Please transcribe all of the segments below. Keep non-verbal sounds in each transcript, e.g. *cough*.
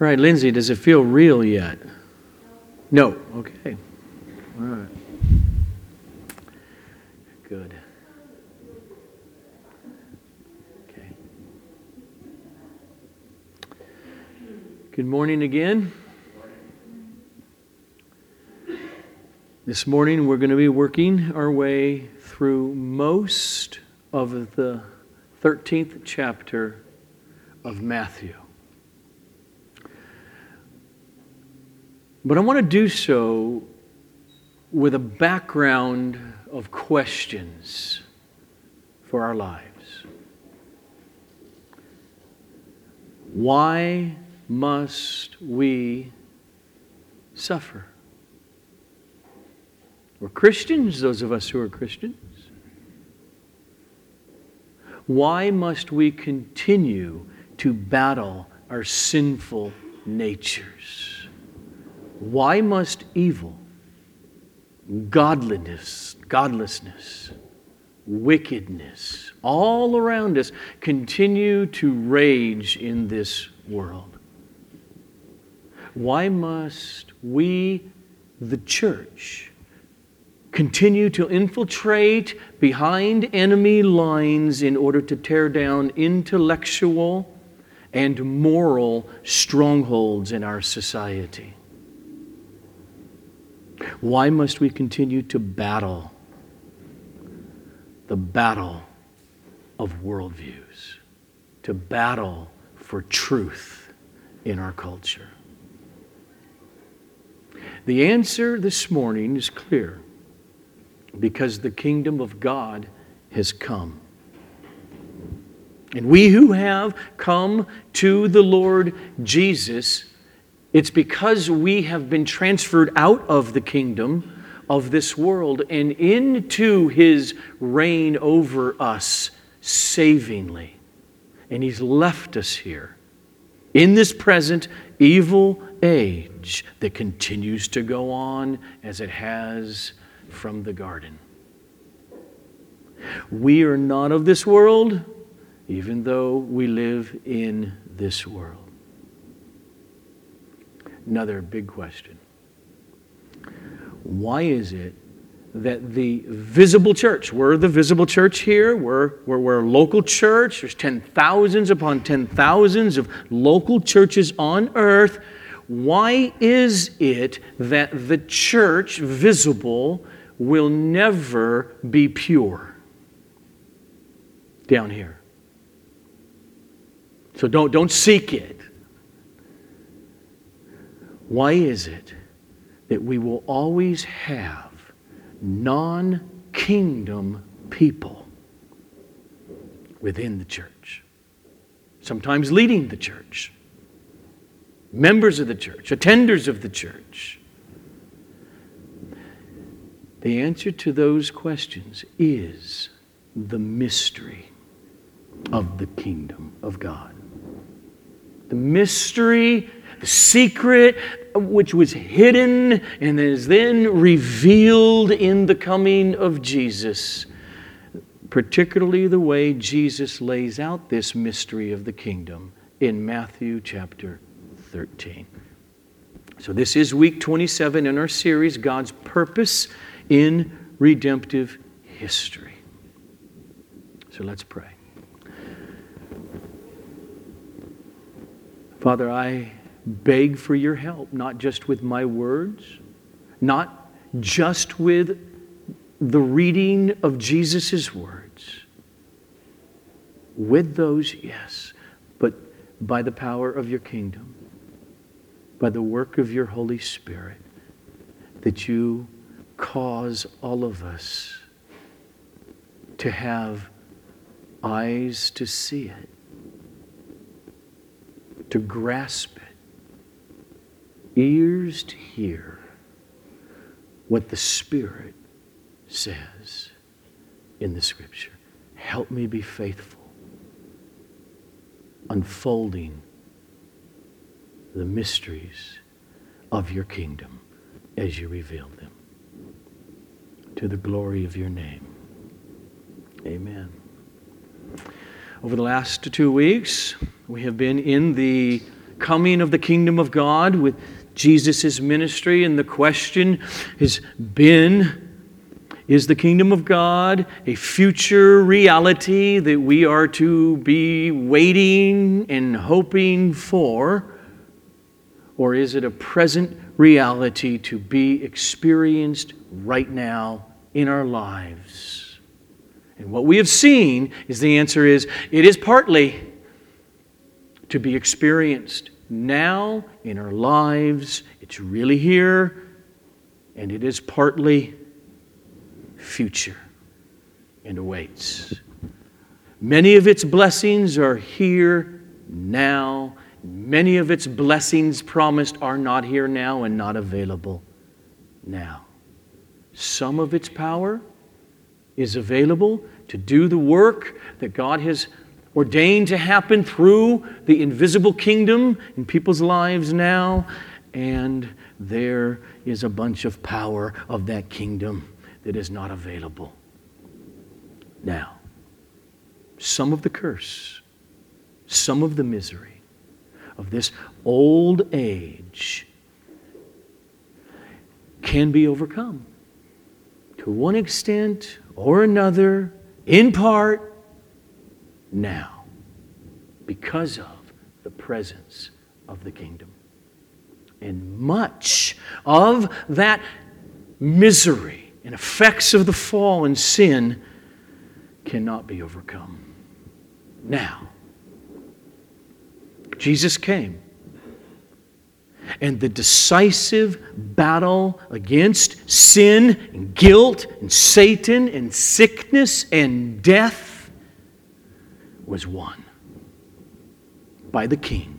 All right, Lindsay, does it feel real yet? No. Okay. All right. Good. Okay. Good morning again. This morning we're going to be working our way through most of the 13th chapter of Matthew. But I want to do so with a background of questions for our lives. Why must we suffer? We're Christians, those of us who are Christians. Why must we continue to battle our sinful natures? Why must evil, godliness, godlessness, wickedness, all around us continue to rage in this world? Why must we, the church, continue to infiltrate behind enemy lines in order to tear down intellectual and moral strongholds in our society? Why must we continue to battle the battle of worldviews, to battle for truth in our culture? The answer this morning is clear because the kingdom of God has come. And we who have come to the Lord Jesus it's because we have been transferred out of the kingdom of this world and into his reign over us savingly. And he's left us here in this present evil age that continues to go on as it has from the garden. We are not of this world, even though we live in this world another big question. Why is it that the visible church, we're the visible church here, we're, we're, we're a local church, there's ten thousands upon ten thousands of local churches on earth. Why is it that the church visible will never be pure down here? So don't, don't seek it. Why is it that we will always have non kingdom people within the church? Sometimes leading the church, members of the church, attenders of the church. The answer to those questions is the mystery of the kingdom of God. The mystery, secret which was hidden and is then revealed in the coming of Jesus. Particularly the way Jesus lays out this mystery of the kingdom in Matthew chapter 13. So, this is week 27 in our series God's Purpose in Redemptive History. So, let's pray. Father, I beg for your help, not just with my words, not just with the reading of Jesus' words. With those, yes, but by the power of your kingdom, by the work of your Holy Spirit, that you cause all of us to have eyes to see it, to grasp it ears to hear what the Spirit says in the Scripture. Help me be faithful, unfolding the mysteries of your kingdom as you reveal them. To the glory of your name. Amen. Over the last two weeks, we have been in the coming of the kingdom of God with Jesus' ministry, and the question has been is the kingdom of God a future reality that we are to be waiting and hoping for? Or is it a present reality to be experienced right now in our lives? And what we have seen is the answer is it is partly to be experienced now in our lives. It's really here, and it is partly future and awaits. Many of its blessings are here now. Many of its blessings promised are not here now and not available now. Some of its power is available to do the work that God has ordained to happen through the invisible kingdom in people's lives now. And there is a bunch of power of that kingdom that is not available now. Some of the curse, some of the misery of this old age can be overcome to one extent or another, in part, now, because of the presence of the kingdom. And much of that misery and effects of the fall and sin cannot be overcome. Now, Jesus came. And the decisive battle against sin and guilt and Satan and sickness and death was won by the King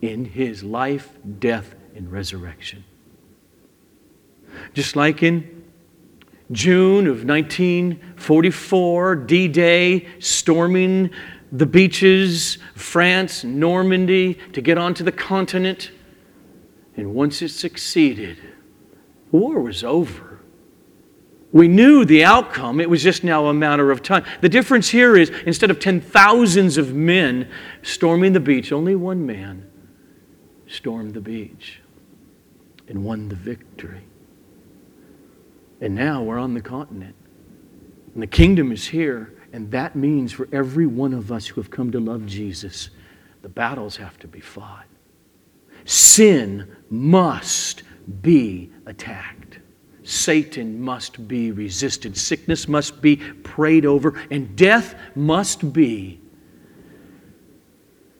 in his life, death, and resurrection. Just like in June of 1944, D Day, storming the beaches of France, Normandy, to get onto the continent. And once it succeeded, war was over. We knew the outcome, it was just now a matter of time. The difference here is instead of ten thousands of men storming the beach, only one man stormed the beach and won the victory. And now we're on the continent. And the kingdom is here. And that means for every one of us who have come to love Jesus, the battles have to be fought. Sin must be attacked. Satan must be resisted. Sickness must be prayed over. And death must be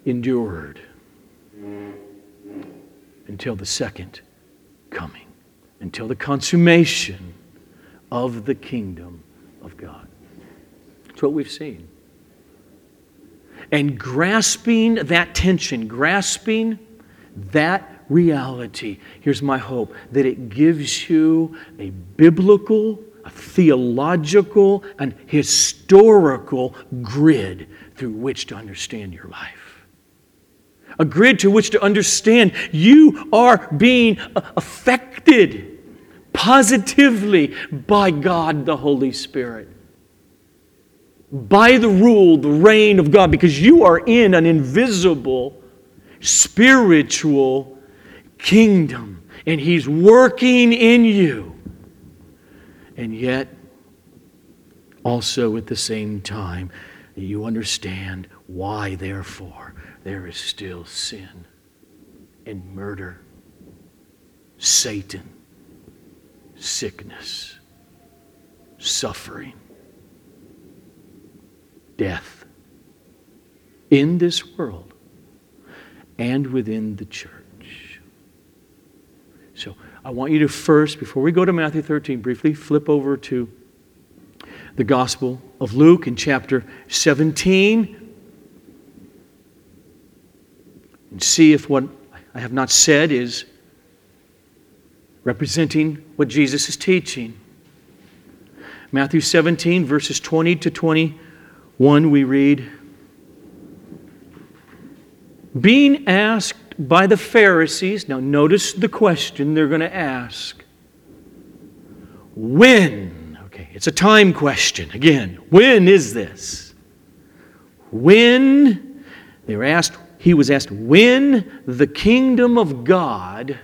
endured until the second coming, until the consummation of the kingdom of God. That's what we've seen. And grasping that tension, grasping that reality, here's my hope that it gives you a biblical, a theological, and historical grid through which to understand your life. A grid to which to understand you are being uh, affected positively by God the Holy Spirit. By the rule, the reign of God, because you are in an invisible, spiritual kingdom, and He's working in you. And yet, also at the same time, you understand why, therefore, there is still sin and murder, Satan sickness, suffering, death in this world and within the church. So I want you to first, before we go to Matthew 13, briefly flip over to the Gospel of Luke in chapter 17 and see if what I have not said is representing what Jesus is teaching. Matthew 17, verses 20 to 21, we read Being asked by the Pharisees, now notice the question they're going to ask. When? Okay, it's a time question. Again, when is this? When? They were asked, he was asked when the kingdom of God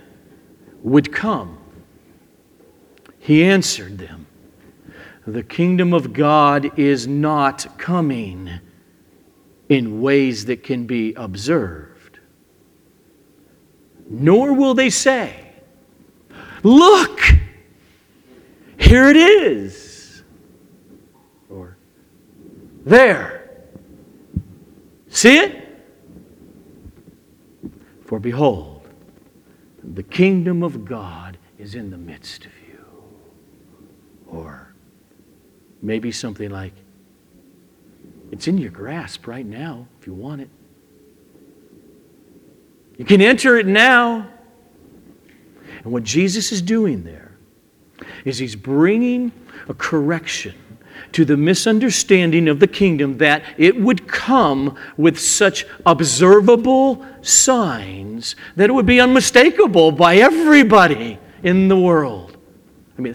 would come. He answered them The kingdom of God is not coming in ways that can be observed, nor will they say, Look, here it is, or there. See it? For behold, the kingdom of God is in the midst of you. Or maybe something like, it's in your grasp right now if you want it. You can enter it now. And what Jesus is doing there is he's bringing a correction to the misunderstanding of the kingdom that it would come with such observable signs that it would be unmistakable by everybody in the world. I mean,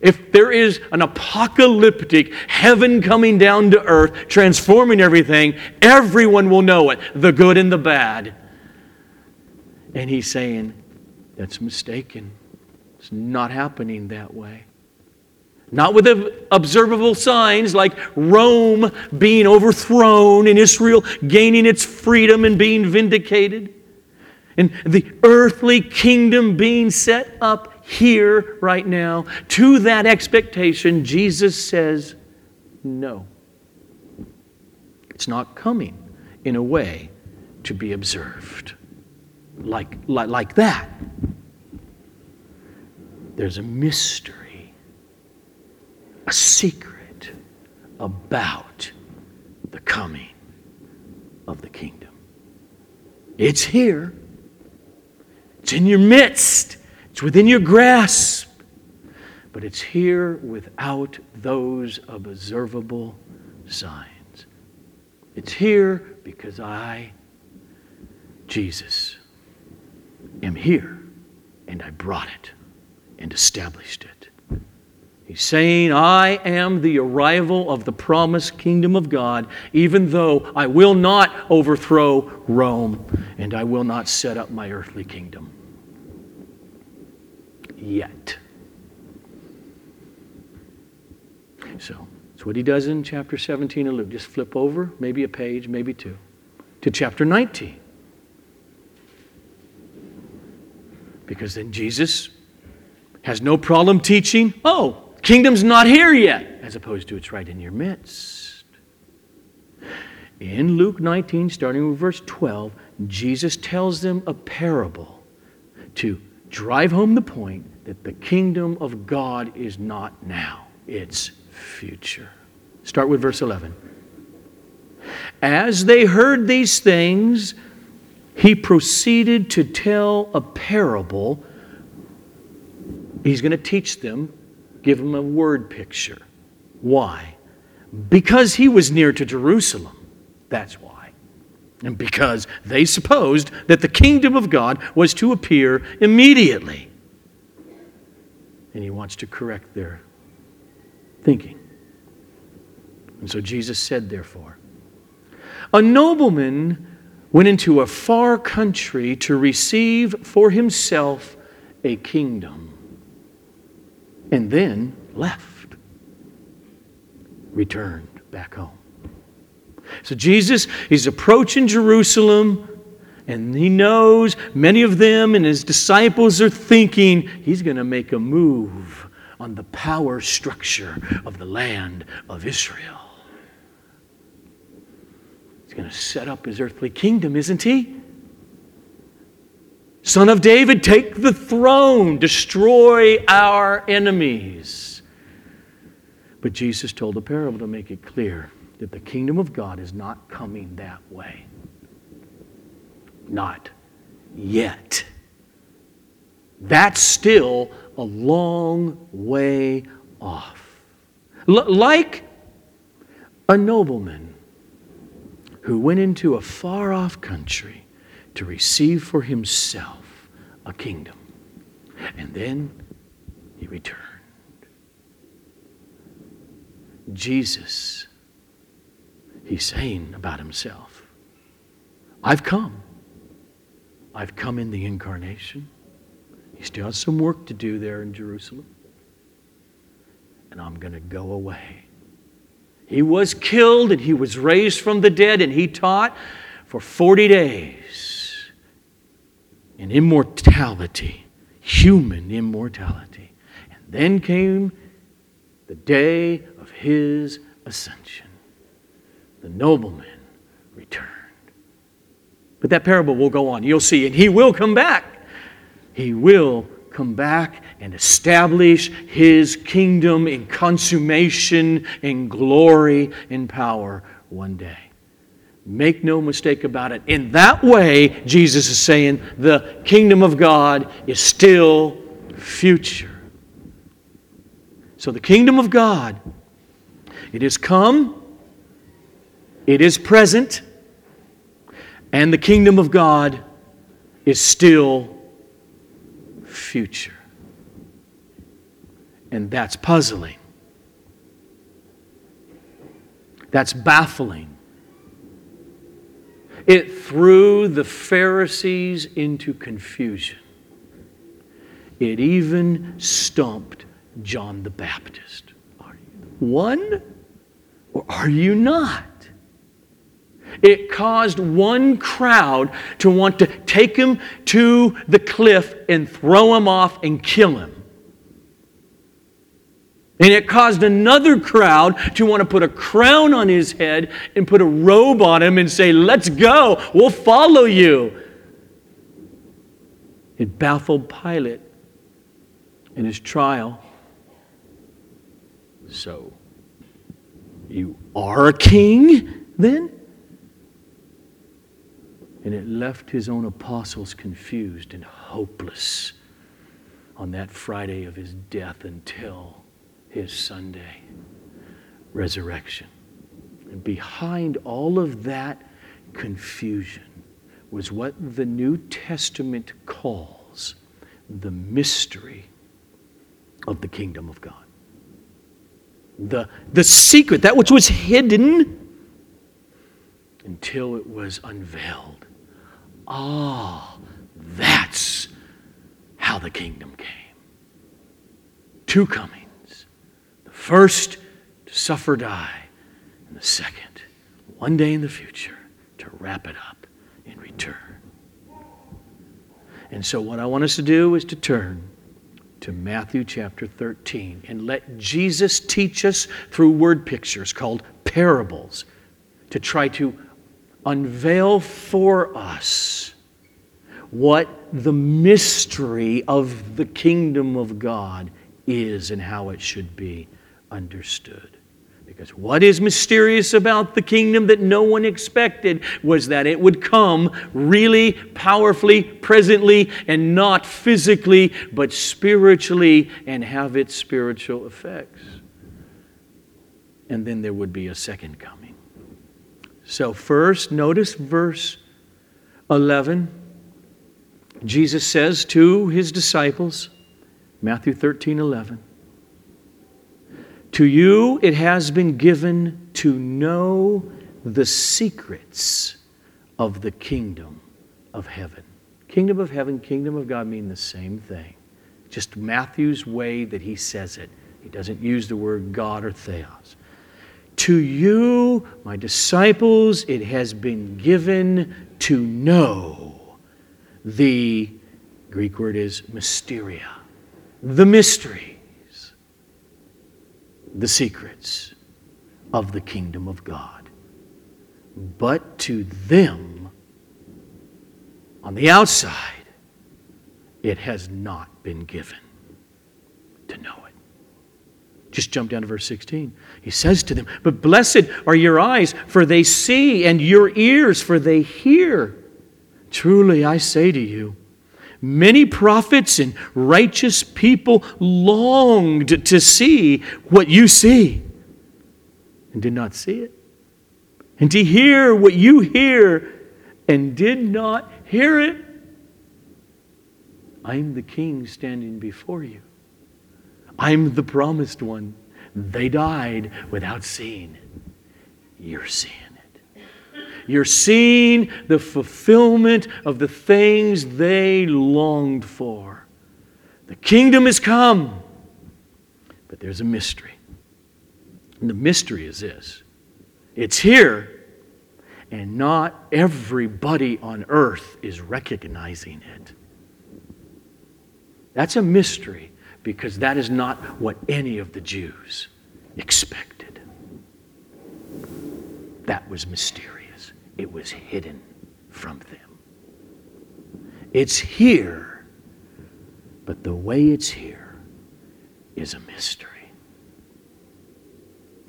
if there is an apocalyptic heaven coming down to earth, transforming everything, everyone will know it the good and the bad. And he's saying, that's mistaken. It's not happening that way. Not with observable signs like Rome being overthrown and Israel gaining its freedom and being vindicated, and the earthly kingdom being set up here right now. To that expectation, Jesus says, No. It's not coming in a way to be observed like, like, like that. There's a mystery a secret about the coming of the kingdom. It's here, it's in your midst, it's within your grasp, but it's here without those observable signs. It's here because I, Jesus, am here and I brought it and established it. He's saying, I am the arrival of the promised kingdom of God, even though I will not overthrow Rome and I will not set up my earthly kingdom. Yet. So, that's what he does in chapter 17 of Luke. Just flip over, maybe a page, maybe two, to chapter 19. Because then Jesus has no problem teaching, oh, Kingdom's not here yet, as opposed to it's right in your midst. In Luke 19, starting with verse 12, Jesus tells them a parable to drive home the point that the kingdom of God is not now, it's future. Start with verse 11. As they heard these things, he proceeded to tell a parable. He's going to teach them give them a word picture. Why? Because he was near to Jerusalem. That's why. And because they supposed that the kingdom of God was to appear immediately. And he wants to correct their thinking. And so Jesus said, therefore, a nobleman went into a far country to receive for himself a kingdom and then left, returned back home. So Jesus is approaching Jerusalem, and he knows many of them and his disciples are thinking he's going to make a move on the power structure of the land of Israel. He's going to set up his earthly kingdom, isn't he? Son of David, take the throne, destroy our enemies. But Jesus told a parable to make it clear that the kingdom of God is not coming that way. Not yet. That's still a long way off. L- like a nobleman who went into a far off country to receive for himself a kingdom. And then he returned. Jesus, he's saying about himself, I've come. I've come in the incarnation. He still has some work to do there in Jerusalem. And I'm going to go away. He was killed and he was raised from the dead and he taught for 40 days in immortality, human immortality. And then came the day of his ascension. The nobleman returned. But that parable will go on. You'll see, and he will come back. He will come back and establish his kingdom in consummation, in glory, in power one day. Make no mistake about it. In that way, Jesus is saying the kingdom of God is still future. So the kingdom of God, it is come, it is present, and the kingdom of God is still future. And that's puzzling. That's baffling. It threw the Pharisees into confusion. It even stumped John the Baptist. Are you one or are you not? It caused one crowd to want to take him to the cliff and throw him off and kill him. And it caused another crowd to want to put a crown on his head and put a robe on him and say, Let's go, we'll follow you. It baffled Pilate in his trial. So, you are a king then? And it left his own apostles confused and hopeless on that Friday of his death until his Sunday resurrection. And behind all of that confusion was what the New Testament calls the mystery of the kingdom of God. The, the secret, that which was hidden until it was unveiled Ah, that's how the kingdom came. Two comings. The first to suffer, die, and the second, one day in the future, to wrap it up in return. And so, what I want us to do is to turn to Matthew chapter 13 and let Jesus teach us through word pictures called parables to try to unveil for us what the mystery of the kingdom of God is and how it should be understood. Because what is mysterious about the kingdom that no one expected was that it would come really powerfully, presently, and not physically, but spiritually, and have its spiritual effects. And then there would be a second coming. So, first, notice verse 11. Jesus says to his disciples, Matthew 13 11, To you it has been given to know the secrets of the kingdom of heaven. Kingdom of heaven, kingdom of God mean the same thing. Just Matthew's way that he says it. He doesn't use the word God or theos. To you, my disciples, it has been given to know the Greek word is mysteria, the mysteries, the secrets of the kingdom of God. But to them, on the outside, it has not been given to know. Just jump down to verse 16. He says to them, But blessed are your eyes, for they see, and your ears, for they hear. Truly, I say to you, many prophets and righteous people longed to see what you see and did not see it, and to hear what you hear and did not hear it. I am the king standing before you. I'm the promised one. They died without seeing. You're seeing it. you're seeing the fulfillment of the things they longed for. The kingdom has come, but there's a mystery. And the mystery is this it's here, and not everybody on earth is recognizing it. That's a mystery because that is not what any of the Jews expected. That was mysterious, it was hidden from them. It's here, but the way it's here is a mystery.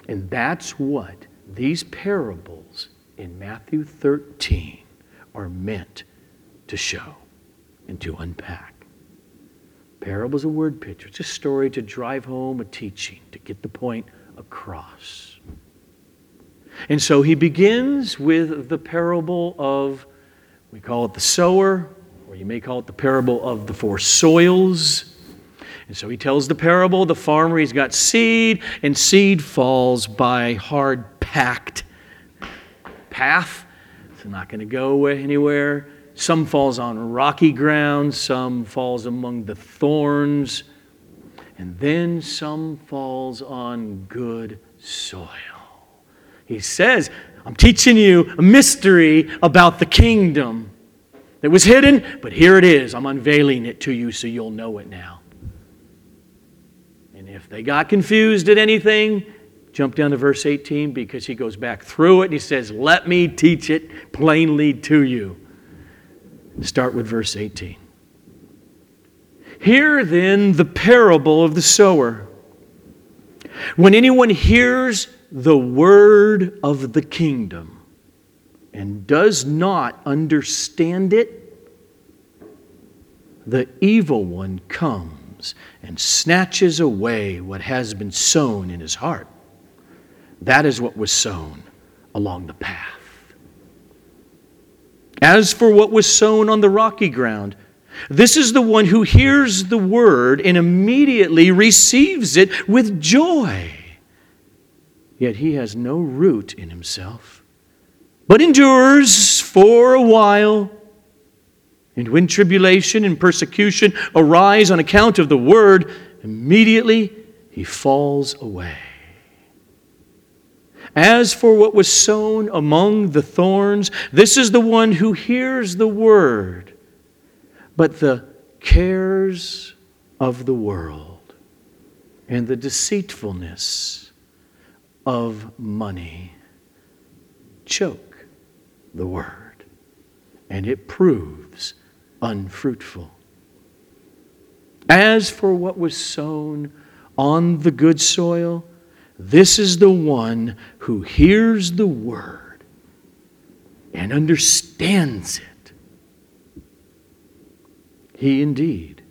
And that's what these parables in Matthew 13 are meant to show and to unpack. Parable's a word picture. It's a story to drive home a teaching, to get the point across. And so he begins with the parable of, we call it the sower, or you may call it the parable of the four soils. And so he tells the parable the farmer, he's got seed, and seed falls by hard packed path. It's not going to go anywhere. Some falls on rocky ground, some falls among the thorns, and then some falls on good soil. He says, I'm teaching you a mystery about the kingdom that was hidden, but here it is. I'm unveiling it to you so you'll know it now. And if they got confused at anything, jump down to verse 18 because he goes back through it and he says, Let me teach it plainly to you. Start with verse 18. Hear then the parable of the sower. When anyone hears the word of the kingdom and does not understand it, the evil one comes and snatches away what has been sown in his heart. That is what was sown along the path. As for what was sown on the rocky ground, this is the one who hears the word and immediately receives it with joy. Yet he has no root in himself, but endures for a while. And when tribulation and persecution arise on account of the word, immediately he falls away. As for what was sown among the thorns, this is the one who hears the word, but the cares of the world and the deceitfulness of money choke the word, and it proves unfruitful. As for what was sown on the good soil, this is the one who hears the word and understands it. He indeed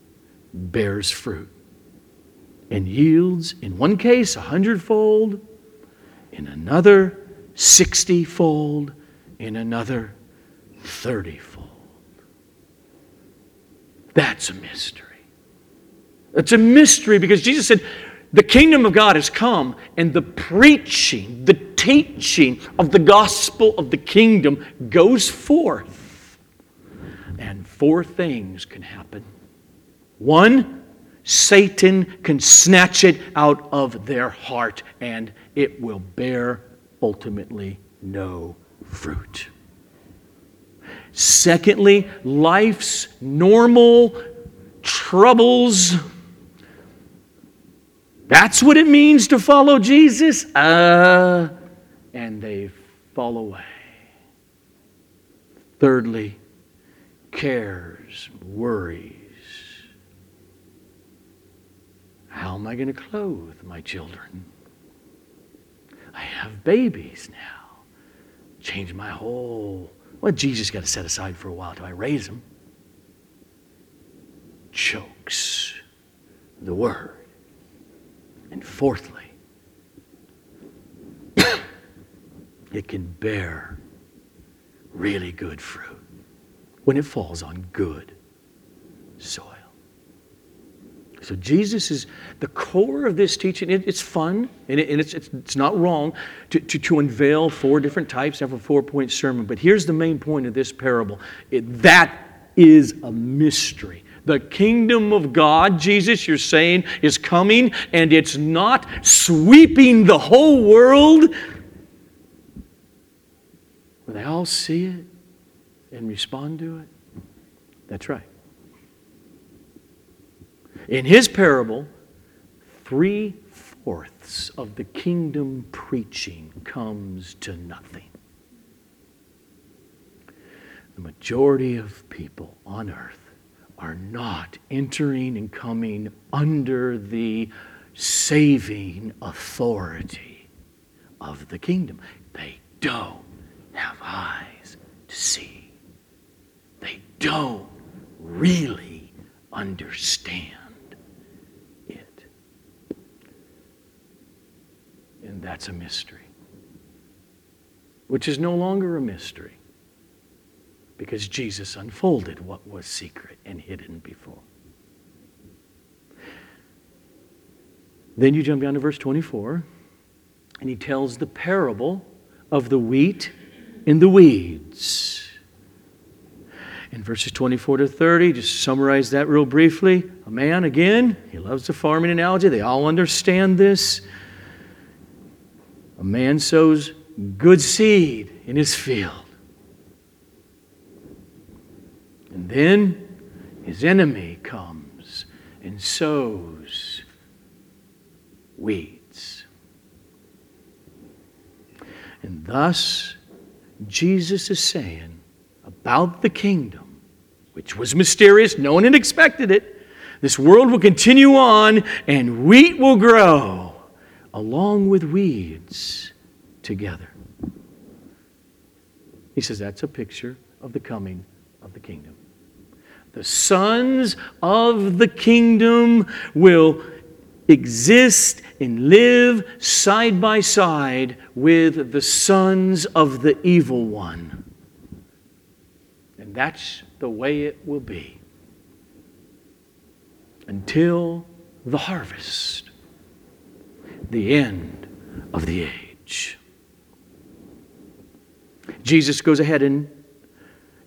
bears fruit and yields, in one case, a hundredfold, in another, sixtyfold, in another, thirtyfold. That's a mystery. It's a mystery because Jesus said, the kingdom of God has come, and the preaching, the teaching of the gospel of the kingdom goes forth. And four things can happen. One, Satan can snatch it out of their heart, and it will bear ultimately no fruit. Secondly, life's normal troubles that's what it means to follow Jesus? Uh, and they fall away. Thirdly, cares, worries. How am I going to clothe my children? I have babies now. Change my whole. Well, Jesus got to set aside for a while till I raise them. Chokes the word. And fourthly, *coughs* it can bear really good fruit when it falls on good soil. So, Jesus is the core of this teaching. It, it's fun and, it, and it's, it's, it's, not wrong to, to, to, unveil four different types, of a four point sermon. But here's the main point of this parable it, that is a mystery. The kingdom of God, Jesus, you're saying, is coming, and it's not sweeping the whole world. Will they all see it and respond to it? That's right. In his parable, three fourths of the kingdom preaching comes to nothing. The majority of people on earth are not entering and coming under the saving authority of the kingdom. They don't have eyes to see, they don't really understand. It. And that's a mystery, which is no longer a mystery because Jesus unfolded what was secret and hidden before. Then you jump down to verse 24, and he tells the parable of the wheat and the weeds. In verses 24 to 30, just summarize that real briefly. A man, again, he loves the farming analogy. They all understand this. A man sows good seed in his field. And then his enemy comes and sows weeds. And thus, Jesus is saying about the kingdom, which was mysterious, no one had expected it. This world will continue on and wheat will grow along with weeds together. He says that's a picture of the coming of the kingdom. The sons of the kingdom will exist and live side by side with the sons of the evil one. And that's the way it will be until the harvest the end of the age. Jesus goes ahead and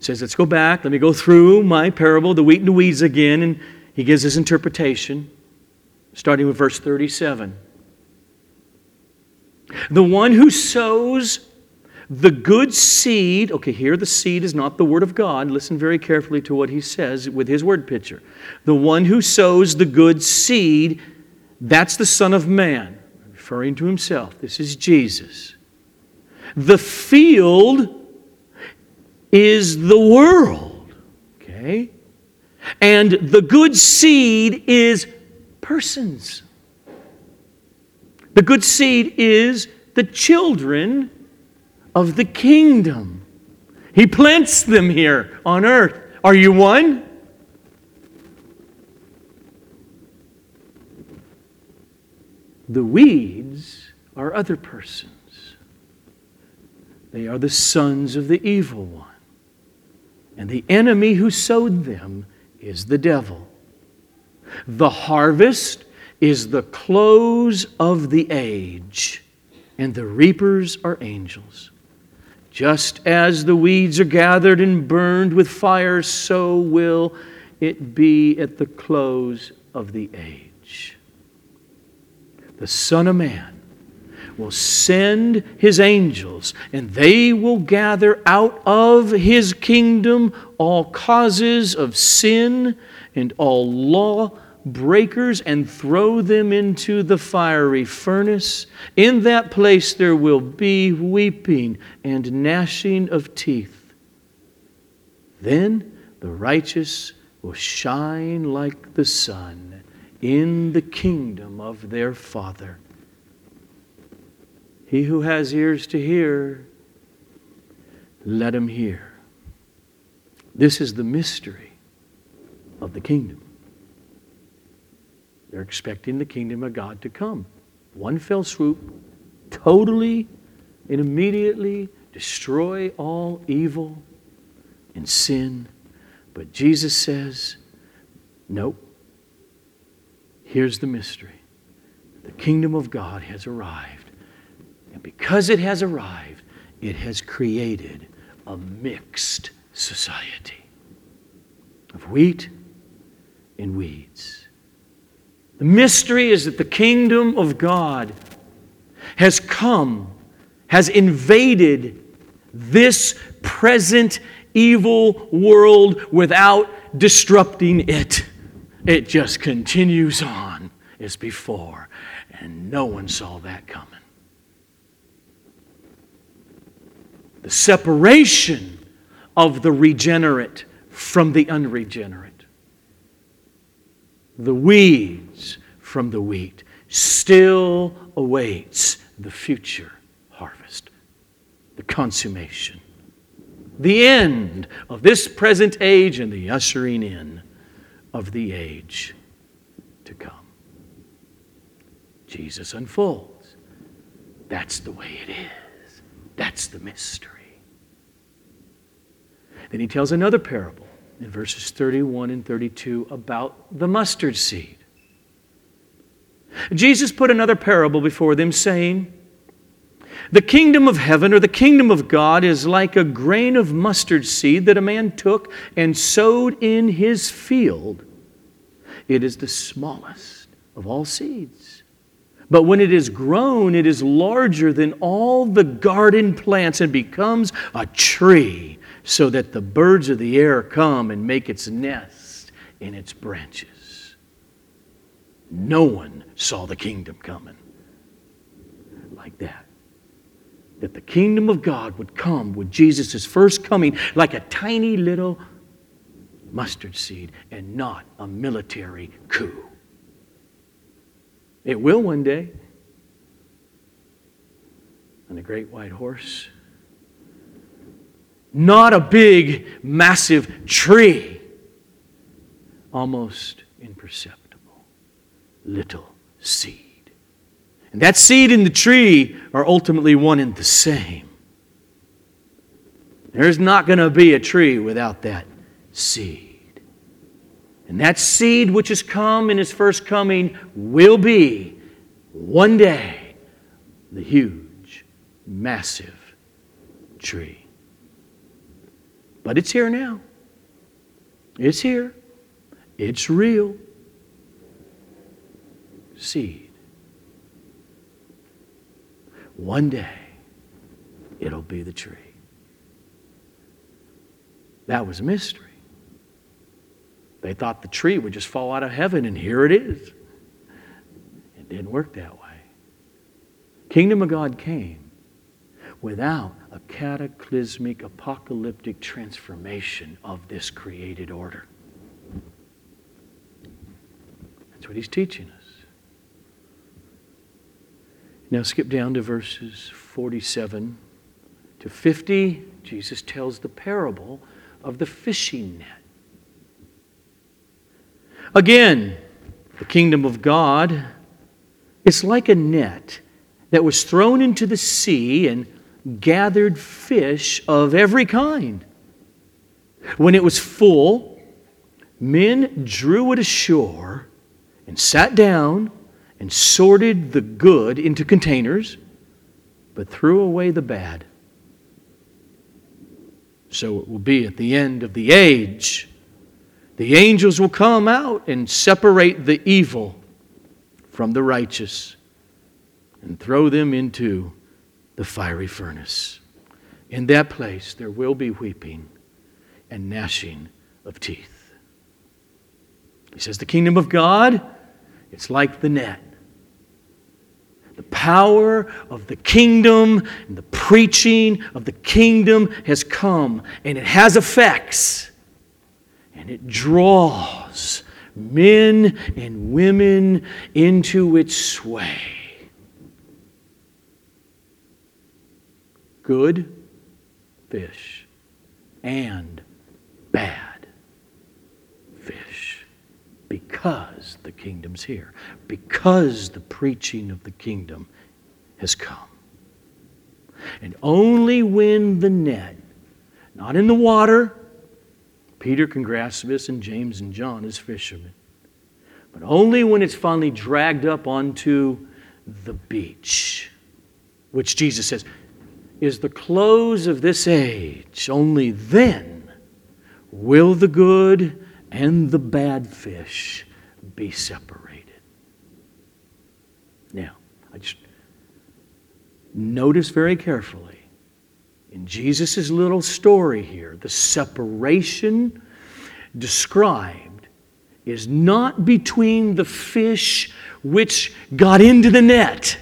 says, Let's go back. Let me go through my parable, the wheat and the weeds again. And he gives his interpretation, starting with verse 37. The one who sows the good seed, okay, here the seed is not the word of God. Listen very carefully to what he says with his word picture. The one who sows the good seed, that's the Son of Man referring to himself. This is Jesus. The field is the world. Okay? And the good seed is persons. The good seed is the children of the kingdom. He plants them here on earth. Are you one? The weeds are other persons. They are the sons of the evil one. And the enemy who sowed them is the devil. The harvest is the close of the age, and the reapers are angels. Just as the weeds are gathered and burned with fire, so will it be at the close of the age the Son of Man, will send his angels, and they will gather out of his kingdom all causes of sin and all law breakers and throw them into the fiery furnace. In that place there will be weeping and gnashing of teeth. Then the righteous will shine like the sun in the kingdom of their Father. He who has ears to hear, let him hear. This is the mystery of the kingdom. They're expecting the kingdom of God to come. One fell swoop, totally and immediately destroy all evil and sin. But Jesus says, nope. Here's the mystery the kingdom of God has arrived. Because it has arrived, it has created a mixed society of wheat and weeds. The mystery is that the kingdom of God has come, has invaded this present evil world without disrupting it. It just continues on as before, and no one saw that coming. The separation of the regenerate from the unregenerate the weeds from the wheat still awaits the future harvest, the consummation, the end of this present age and the ushering in of the age to come. Jesus unfolds. That's the way it is. That's the mystery. Then he tells another parable in verses 31 and 32 about the mustard seed. Jesus put another parable before them, saying, The kingdom of heaven or the kingdom of God is like a grain of mustard seed that a man took and sowed in his field. It is the smallest of all seeds. But when it is grown, it is larger than all the garden plants and becomes a tree so that the birds of the air come and make its nest in its branches. No one saw the kingdom coming like that. That the kingdom of God would come with Jesus' first coming like a tiny little mustard seed and not a military coup. It will one day. On a great white horse not a big, massive tree. Almost imperceptible. Little seed. And that seed and the tree are ultimately one and the same. There's not going to be a tree without that seed. And that seed which has come in his first coming will be one day the huge, massive tree. But it's here now. It's here. It's real. Seed. One day, it'll be the tree. That was a mystery. They thought the tree would just fall out of heaven, and here it is. It didn't work that way. Kingdom of God came without a cataclysmic, apocalyptic transformation of this created order. That's what he's teaching us. Now, skip down to verses 47 to 50. Jesus tells the parable of the fishing net. Again, the kingdom of God, it's like a net that was thrown into the sea and gathered fish of every kind. When it was full, men drew it ashore and sat down and sorted the good into containers, but threw away the bad. So it will be at the end of the age. The angels will come out and separate the evil from the righteous and throw them into the fiery furnace. In that place, there will be weeping and gnashing of teeth. He says, The kingdom of God, it's like the net. The power of the kingdom and the preaching of the kingdom has come, and it has effects, and it draws men and women into its sway. good fish and bad fish because the kingdom's here, because the preaching of the kingdom has come. And only when the net, not in the water, Peter can grasp this, and James and John as fishermen, but only when it's finally dragged up onto the beach, which Jesus says is the close of this age. Only then will the good and the bad fish be separated. Now, I just notice very carefully in Jesus' little story here, the separation described is not between the fish which got into the net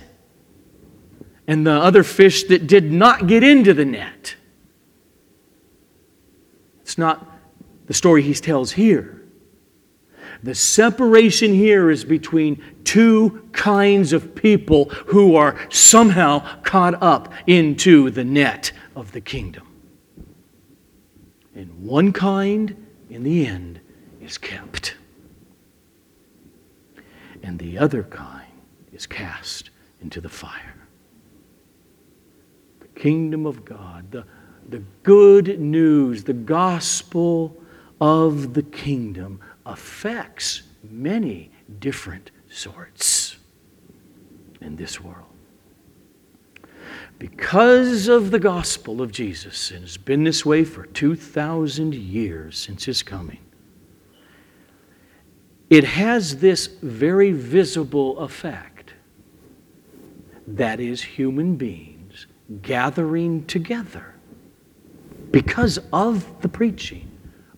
and the other fish that did not get into the net. It's not the story he tells here. The separation here is between two kinds of people who are somehow caught up into the net of the kingdom. And one kind, in the end, is kept, and the other kind is cast into the fire. The kingdom of God, the, the good news, the gospel of the kingdom affects many different sorts in this world. Because of the gospel of Jesus, and has been this way for 2,000 years since his coming, it has this very visible effect that is, human beings gathering together because of the preaching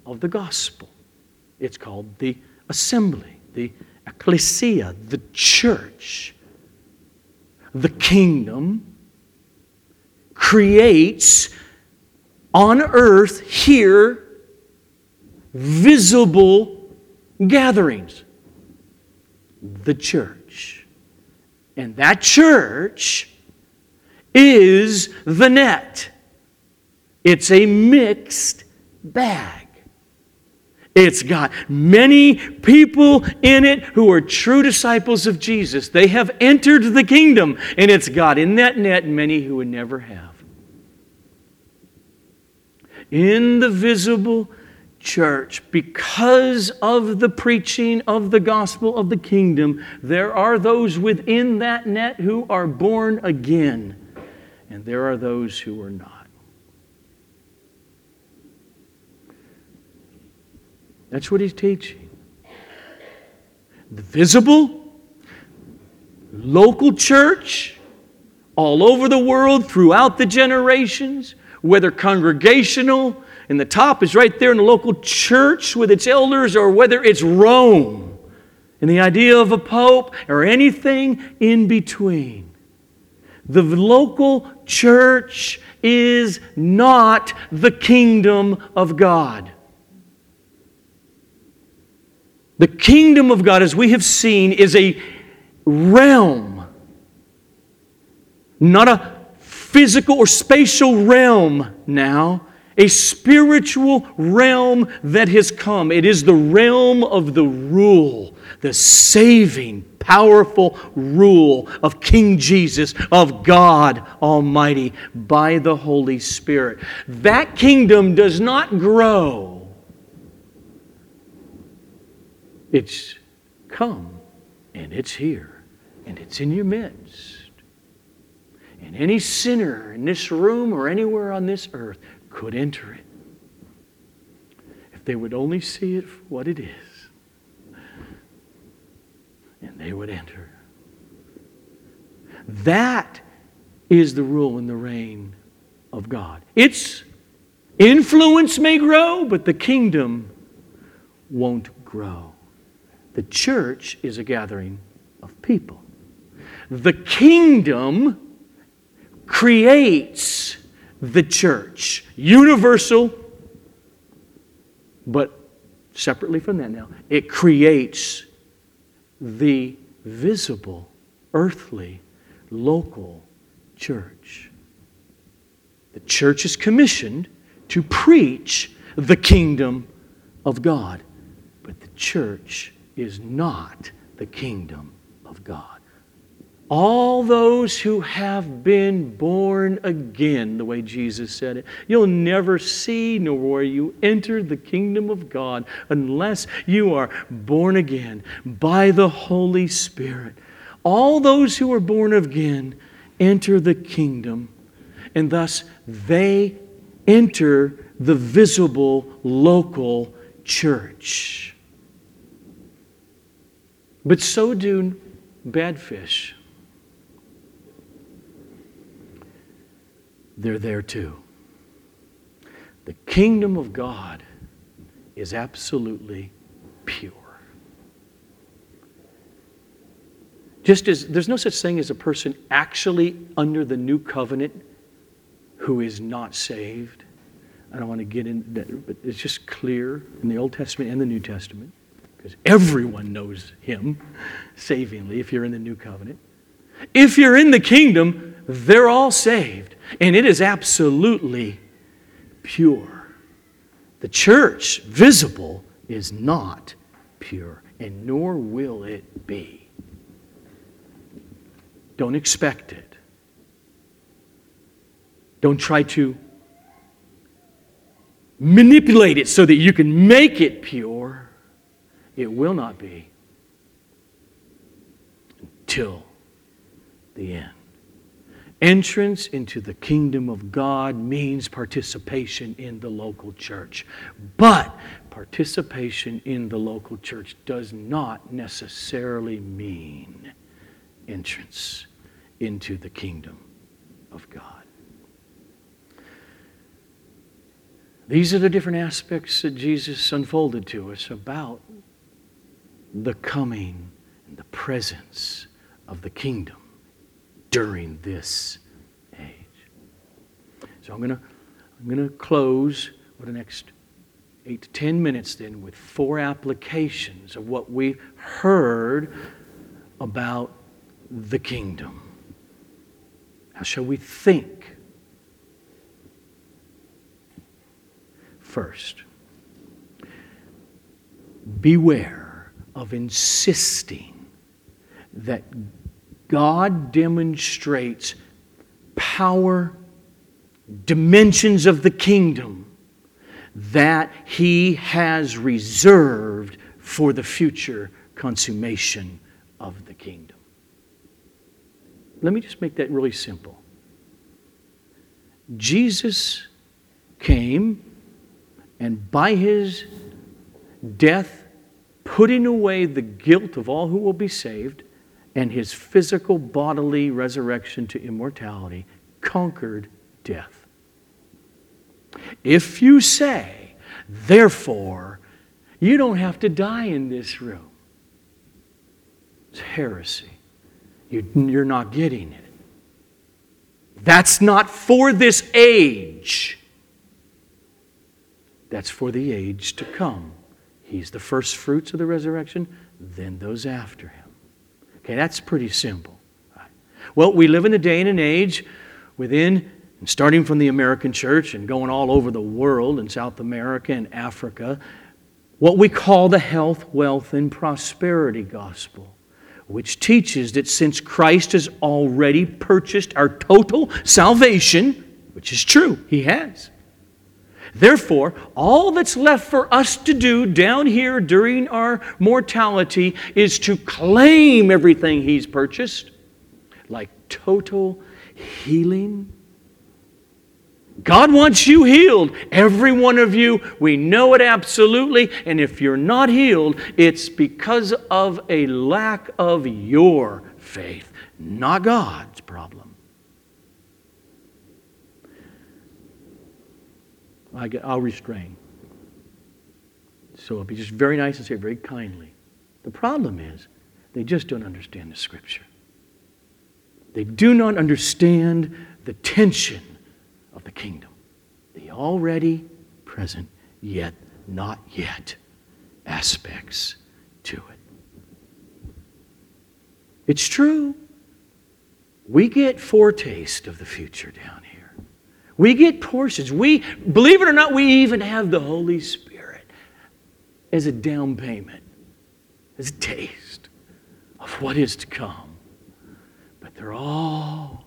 of the gospel. It's called the assembly, the ecclesia, the church. The kingdom creates on earth here visible gatherings. The church. And that church is the net. It's a mixed bag. It's got many people in it who are true disciples of Jesus. They have entered the kingdom, and it's got in that net many who would never have. In the visible church, because of the preaching of the gospel of the kingdom, there are those within that net who are born again, and there are those who are not. That's what he's teaching. The visible, local church, all over the world, throughout the generations, whether congregational, and the top is right there in the local church with its elders, or whether it's Rome and the idea of a pope, or anything in between. The local church is not the kingdom of God. The kingdom of God, as we have seen, is a realm, not a physical or spatial realm now, a spiritual realm that has come. It is the realm of the rule, the saving, powerful rule of King Jesus, of God Almighty by the Holy Spirit. That kingdom does not grow It's come and it's here and it's in your midst. And any sinner in this room or anywhere on this earth could enter it if they would only see it for what it is. And they would enter. That is the rule and the reign of God. Its influence may grow, but the kingdom won't grow. The church is a gathering of people. The kingdom creates the church, universal, but separately from that now, it creates the visible, earthly, local church. The church is commissioned to preach the kingdom of God, but the church is not the kingdom of God. All those who have been born again, the way Jesus said it. You'll never see nor will you enter the kingdom of God unless you are born again by the Holy Spirit. All those who are born again enter the kingdom, and thus they enter the visible local church. But so do bad fish. They're there too. The kingdom of God is absolutely pure. Just as there's no such thing as a person actually under the new covenant who is not saved. I don't want to get into that, but it's just clear in the Old Testament and the New Testament because everyone knows Him savingly if you're in the new covenant. If you're in the kingdom, they're all saved. And it is absolutely pure. The church, visible, is not pure, and nor will it be. Don't expect it. Don't try to manipulate it so that you can make it pure. It will not be until the end. Entrance into the kingdom of God means participation in the local church. But participation in the local church does not necessarily mean entrance into the kingdom of God. These are the different aspects that Jesus unfolded to us about the coming and the presence of the kingdom during this age. So I'm going to I'm going to close for the next eight to ten minutes then with four applications of what we heard about the kingdom. How shall we think? First, beware of insisting that God demonstrates power, dimensions of the kingdom that He has reserved for the future consummation of the kingdom. Let me just make that really simple. Jesus came and by his death, putting away the guilt of all who will be saved, and his physical bodily resurrection to immortality conquered death. If you say, therefore, you don't have to die in this room, it's heresy. You, are not getting it. That's not for this age. That's for the age to come. He's the first fruits of the resurrection, then those after him. Okay, that's pretty simple. Well, we live in a day and an age within, and starting from the American church and going all over the world in South America and Africa, what we call the health, wealth, and prosperity gospel, which teaches that since Christ has already purchased our total salvation, which is true, He has. Therefore, all that's left for us to do down here during our mortality is to claim everything He's purchased, like total healing. God wants you healed. Every one of you, we know it absolutely. And if you're not healed, it's because of a lack of your faith, not God's problem. I get, I'll restrain. So it'll be just very nice and say it very kindly. The problem is they just don't understand the scripture. They do not understand the tension of the kingdom. The already present, yet not yet aspects to it. It's true. We get foretaste of the future down. We get portions. We, believe it or not, we even have the Holy Spirit as a down payment, as a taste of what is to come. But they're all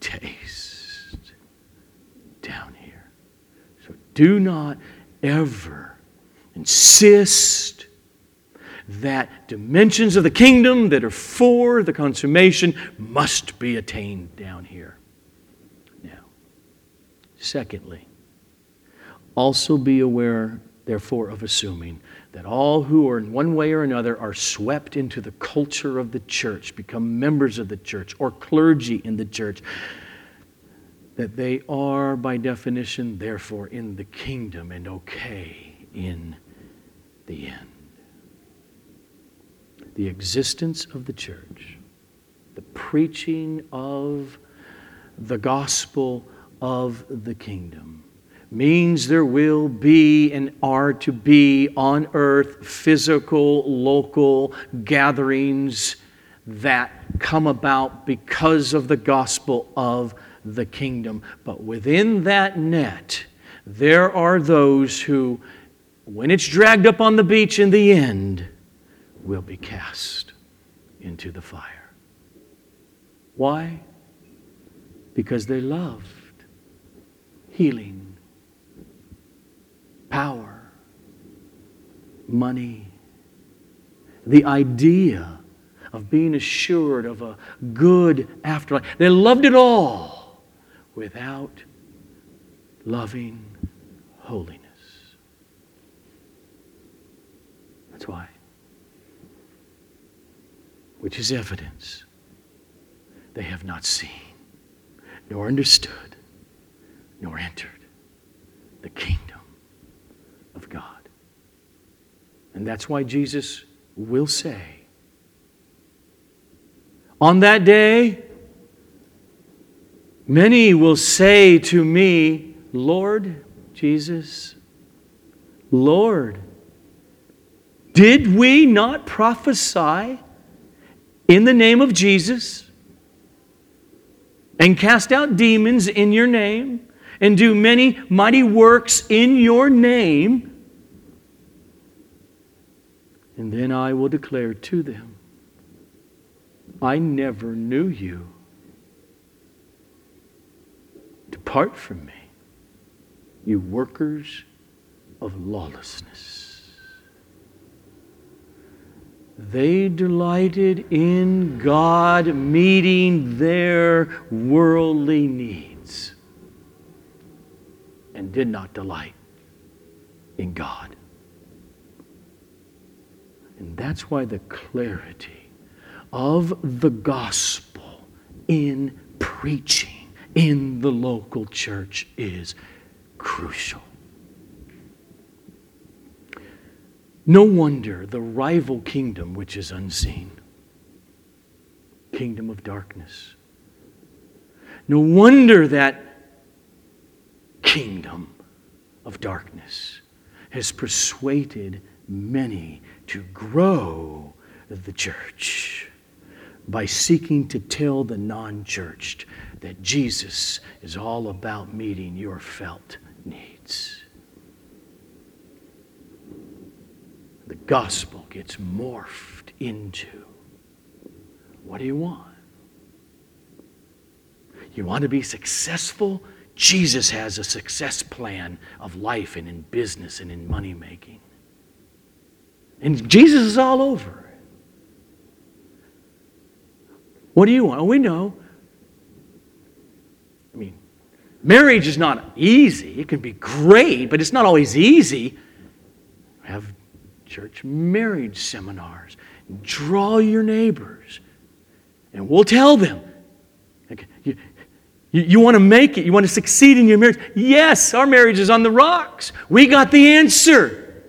taste down here. So do not ever insist that dimensions of the kingdom that are for the consummation must be attained down here. Secondly, also be aware, therefore, of assuming that all who are in one way or another are swept into the culture of the church, become members of the church, or clergy in the church, that they are, by definition, therefore, in the kingdom and okay in the end. The existence of the church, the preaching of the gospel of the kingdom means there will be and are to be on earth physical, local gatherings that come about because of the gospel of the kingdom. But within that net, there are those who, when it's dragged up on the beach in the end, will be cast into the fire. Why? Because they loved healing, power, money, the idea of being assured of a good afterlife. They loved it all without loving holiness. That's why which is evidence they have not seen, nor understood, nor entered the kingdom of God. And that's why Jesus will say, On that day, many will say to me, Lord Jesus, Lord, did we not prophesy in the name of Jesus and cast out demons in your name and do many mighty works in your name. And then I will declare to them, I never knew you. Depart from me, you workers of lawlessness. They delighted in God meeting their worldly needs and did not delight in God. And that's why the clarity of the gospel in preaching in the local church is crucial. No wonder the rival kingdom which is unseen, kingdom of darkness. No wonder that kingdom of darkness has persuaded many to grow the church by seeking to tell the non churched that Jesus is all about meeting your felt needs. the gospel gets morphed into what do you want? You want to be successful? Jesus has a success plan of life and in business and in money making. And Jesus is all over What do you want? We know. I mean, marriage is not easy. It can be great, but it's not always easy. Have church marriage seminars. Draw your neighbors, and we'll tell them. You, you, want to make it, you want to succeed in your marriage. Yes, our marriage is on the rocks. We got the answer.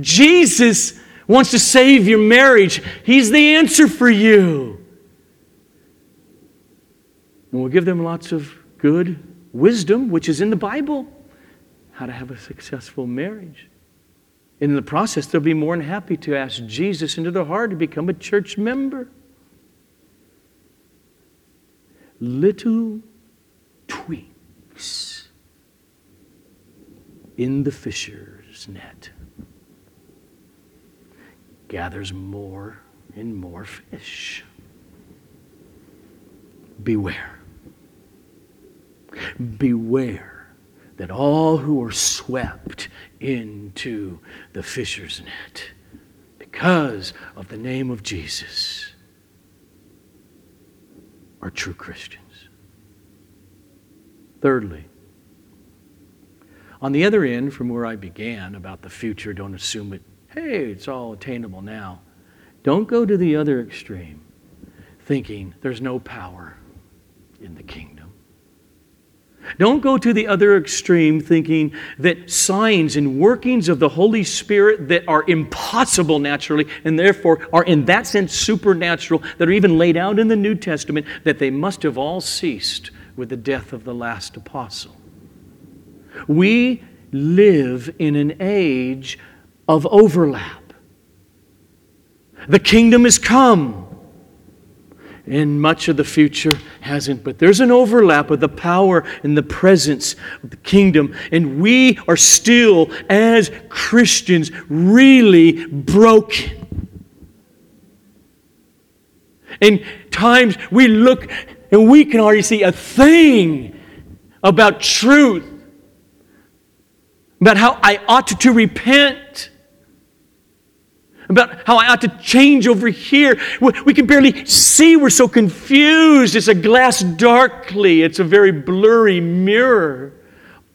Jesus wants to save your marriage, He's the answer for you. And we'll give them lots of good wisdom, which is in the Bible, how to have a successful marriage. In the process, they'll be more than happy to ask Jesus into their heart to become a church member. Little tweaks in the fisher's net gathers more and more fish. beware. Beware that all who are swept into the fisher's net because of the name of Jesus are true Christians. Thirdly, on the other end, from where I began about the future, don't assume it, hey, it's all attainable now. Don't go to the other extreme, thinking there's no power in the kingdom. Don't go to the other extreme thinking that signs and workings of the Holy Spirit that are impossible naturally and therefore are in that sense supernatural, that are even laid out in the New Testament, that they must have all ceased with the death of the last apostle. We live in an age of overlap. The kingdom has come. And much of the future hasn't, but there's an overlap of the power and the presence of the kingdom. And we are still, as Christians, really broken. In times we look and we can already see a thing about truth, about how I ought to repent about how I ought to change over here. We can barely see. We're so confused. It's a glass darkly, it's a very blurry mirror.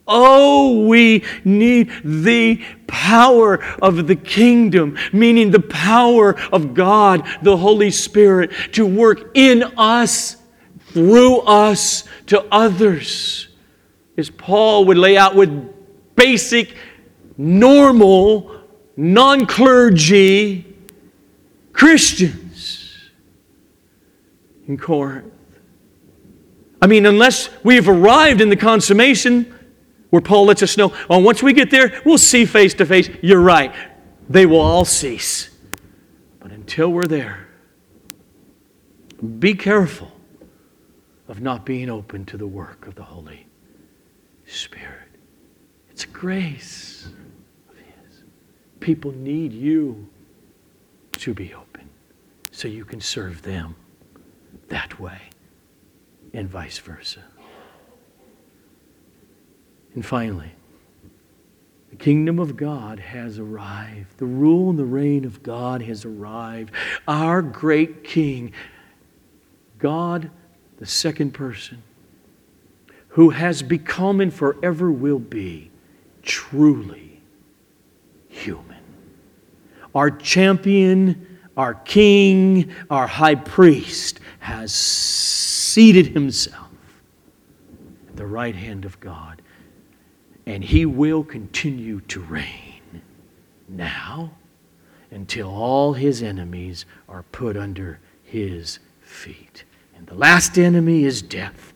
Oh, we need the power of the kingdom, meaning the power of God, the Holy Spirit, to work in us, through us, to others. As Paul would lay out with basic, normal non clergy Christians in Corinth. I mean, unless we have arrived in the consummation where Paul lets us know, oh, once we get there, we'll see face to face. You're right. They will all cease. But until we're there, be careful of not being open to the work of the Holy Spirit. It's grace. Of His. People need you to be open so you can serve them that way and vice versa. And finally, the kingdom of God has arrived. The rule and the reign of God has arrived. Our great King, God, the second person, who has become and forever will be truly human our champion, our king, our high priest, has seated himself at the right hand of God. And he will continue to reign now until all his enemies are put under his feet. And the last enemy is death.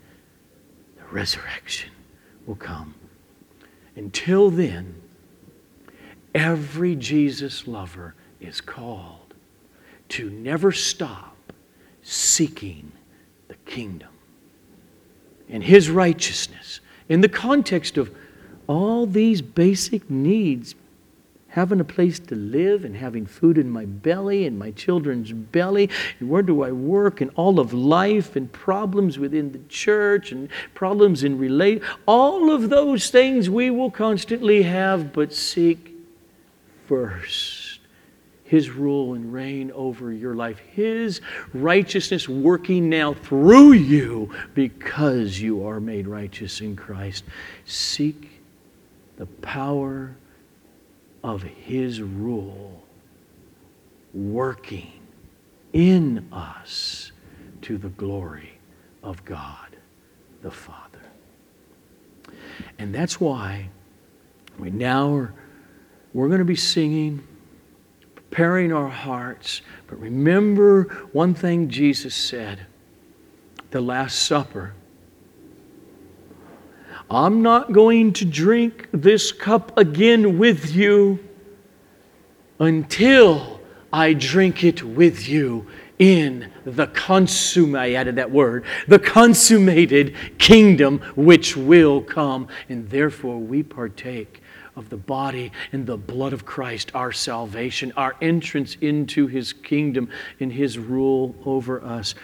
The resurrection will come. Until then, Every Jesus lover is called to never stop seeking the kingdom and his righteousness in the context of all these basic needs having a place to live and having food in my belly and my children's belly and where do I work and all of life and problems within the church and problems in relate all of those things we will constantly have but seek first. His rule and reign over your life. His righteousness working now through you because you are made righteous in Christ. Seek the power of His rule working in us to the glory of God the Father. And that's why we now are we're going to be singing, preparing our hearts. But remember one thing Jesus said the Last Supper. I'm not going to drink this cup again with you until I drink it with you in the consummate, I added that word, the consummated kingdom which will come. And therefore we partake of the body and the blood of Christ, our salvation, our entrance into his kingdom and his rule over us.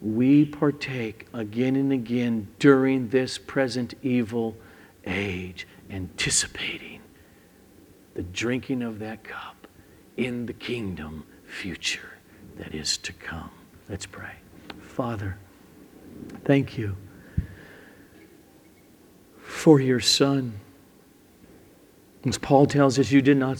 We partake again and again during this present evil age, anticipating the drinking of that cup in the kingdom future that is to come. Let's pray. Father, thank you for your Son. As Paul tells us, you did not